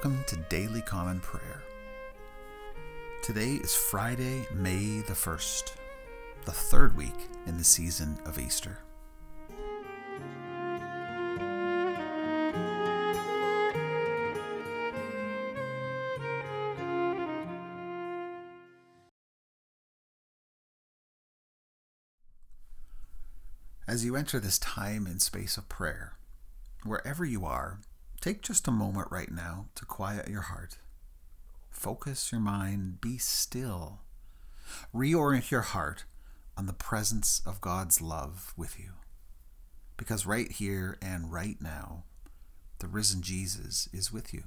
Welcome to Daily Common Prayer. Today is Friday, May the 1st, the third week in the season of Easter. As you enter this time and space of prayer, wherever you are, take just a moment right now to quiet your heart. Focus your mind, be still. Reorient your heart on the presence of God's love with you. Because right here and right now, the risen Jesus is with you.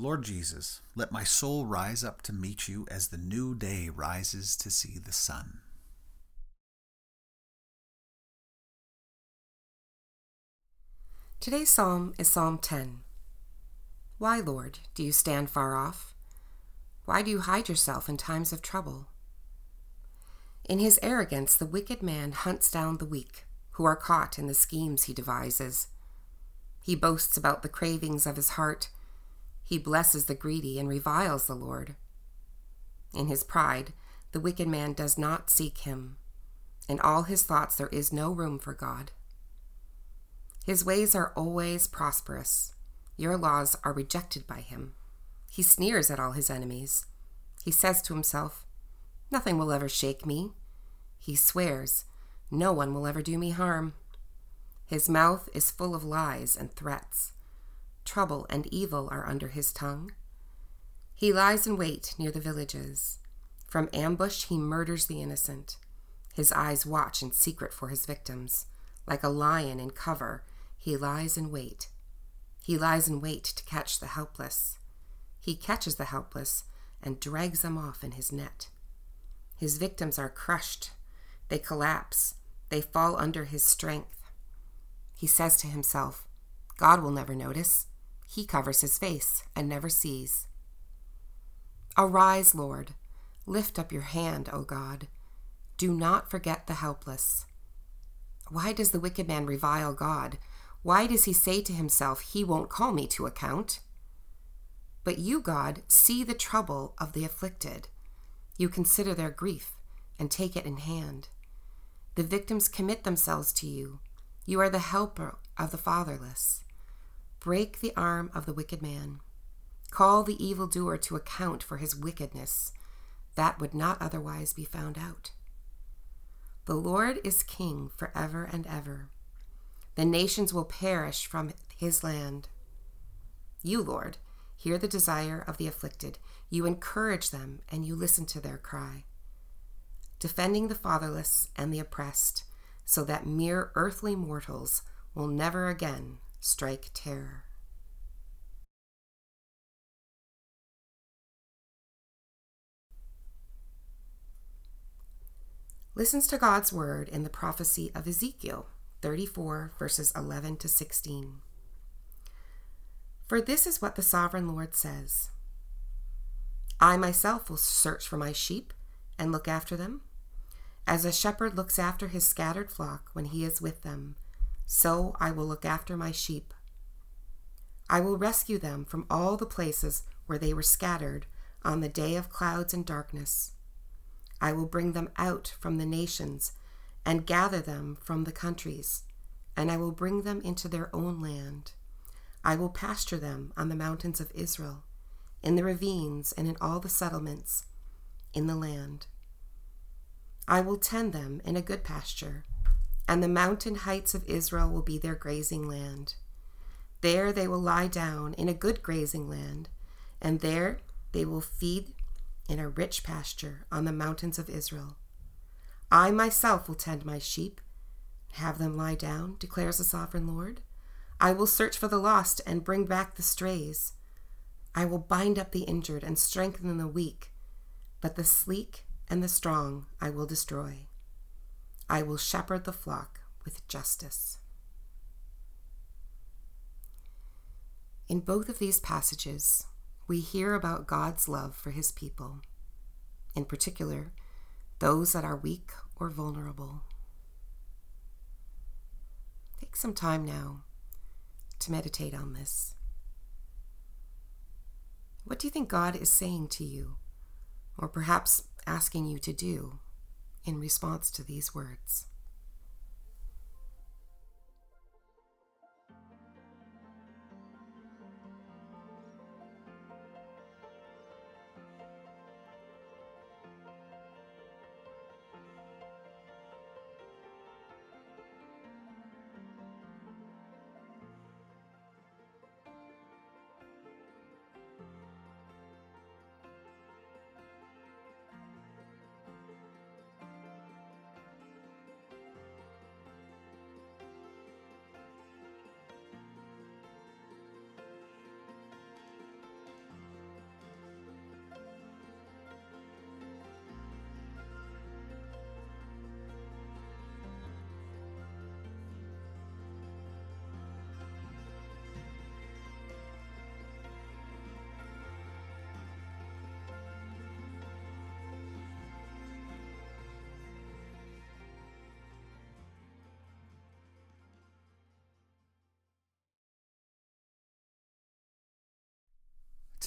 Lord Jesus, let my soul rise up to meet you as the new day rises to see the sun. Today's psalm is Psalm 10. Why, Lord, do you stand far off? Why do you hide yourself in times of trouble? In his arrogance, the wicked man hunts down the weak, who are caught in the schemes he devises. He boasts about the cravings of his heart he blesses the greedy and reviles the Lord. In his pride, the wicked man does not seek him. In all his thoughts, there is no room for God. His ways are always prosperous. Your laws are rejected by him. He sneers at all his enemies. He says to himself, Nothing will ever shake me. He swears, No one will ever do me harm. His mouth is full of lies and threats. Trouble and evil are under his tongue. He lies in wait near the villages. From ambush he murders the innocent. His eyes watch in secret for his victims. Like a lion in cover, he lies in wait. He lies in wait to catch the helpless. He catches the helpless and drags them off in his net. His victims are crushed. They collapse. They fall under his strength. He says to himself, God will never notice. He covers his face and never sees. Arise, Lord. Lift up your hand, O God. Do not forget the helpless. Why does the wicked man revile God? Why does he say to himself, He won't call me to account? But you, God, see the trouble of the afflicted. You consider their grief and take it in hand. The victims commit themselves to you. You are the helper of the fatherless. Break the arm of the wicked man. Call the evildoer to account for his wickedness. That would not otherwise be found out. The Lord is king forever and ever. The nations will perish from his land. You, Lord, hear the desire of the afflicted. You encourage them and you listen to their cry. Defending the fatherless and the oppressed, so that mere earthly mortals will never again strike terror. Listens to God's word in the prophecy of Ezekiel 34, verses 11 to 16. For this is what the sovereign Lord says I myself will search for my sheep and look after them. As a shepherd looks after his scattered flock when he is with them so I will look after my sheep. I will rescue them from all the places where they were scattered on the day of clouds and darkness. I will bring them out from the nations and gather them from the countries, and I will bring them into their own land. I will pasture them on the mountains of Israel, in the ravines and in all the settlements in the land. I will tend them in a good pasture and the mountain heights of Israel will be their grazing land. There they will lie down in a good grazing land, and there they will feed in a rich pasture on the mountains of Israel. I myself will tend my sheep, have them lie down, declares the sovereign Lord. I will search for the lost and bring back the strays. I will bind up the injured and strengthen the weak, but the sleek and the strong I will destroy. I will shepherd the flock with justice. In both of these passages, we hear about God's love for his people, in particular, those that are weak or vulnerable. Take some time now to meditate on this. What do you think God is saying to you, or perhaps asking you to do in response to these words?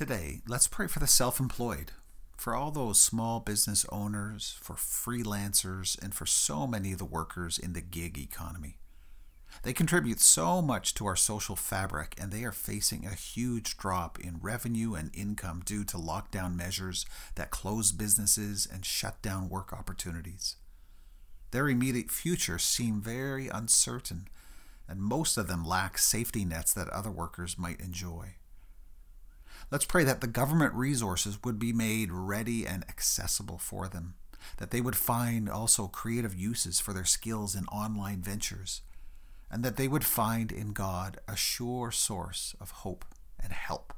Today, let's pray for the self employed, for all those small business owners, for freelancers, and for so many of the workers in the gig economy. They contribute so much to our social fabric, and they are facing a huge drop in revenue and income due to lockdown measures that close businesses and shut down work opportunities. Their immediate future seem very uncertain, and most of them lack safety nets that other workers might enjoy. Let's pray that the government resources would be made ready and accessible for them, that they would find also creative uses for their skills in online ventures, and that they would find in God a sure source of hope and help.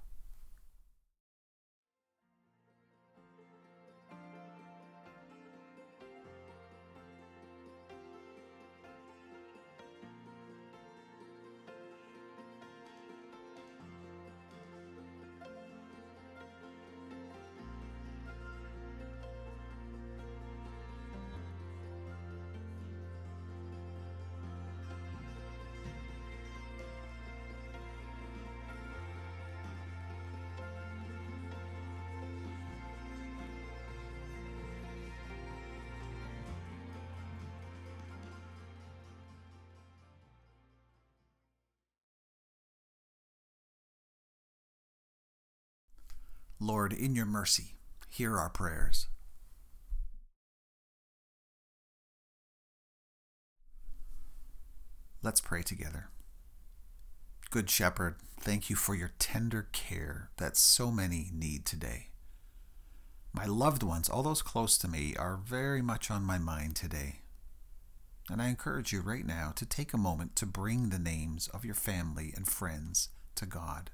Lord, in your mercy, hear our prayers. Let's pray together. Good Shepherd, thank you for your tender care that so many need today. My loved ones, all those close to me, are very much on my mind today. And I encourage you right now to take a moment to bring the names of your family and friends to God.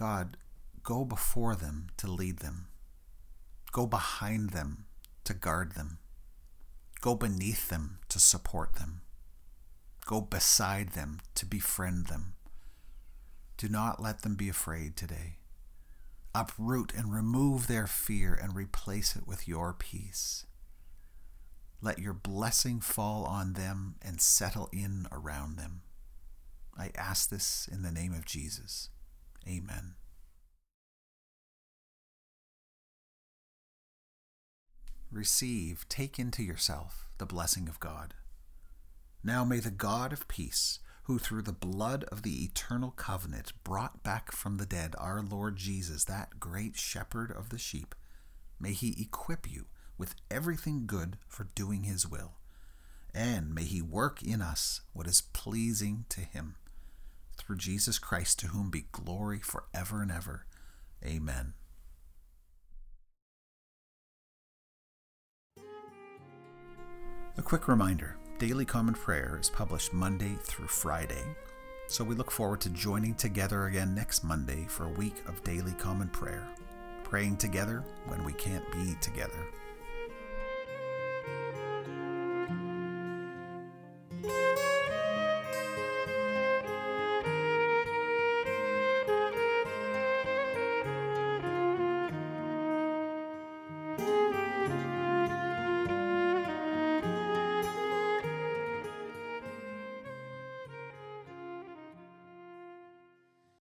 God, go before them to lead them. Go behind them to guard them. Go beneath them to support them. Go beside them to befriend them. Do not let them be afraid today. Uproot and remove their fear and replace it with your peace. Let your blessing fall on them and settle in around them. I ask this in the name of Jesus. Amen. Receive, take into yourself the blessing of God. Now may the God of peace, who through the blood of the eternal covenant brought back from the dead our Lord Jesus, that great shepherd of the sheep, may he equip you with everything good for doing his will, and may he work in us what is pleasing to him through Jesus Christ, to whom be glory forever and ever. Amen. A quick reminder Daily Common Prayer is published Monday through Friday, so we look forward to joining together again next Monday for a week of Daily Common Prayer, praying together when we can't be together.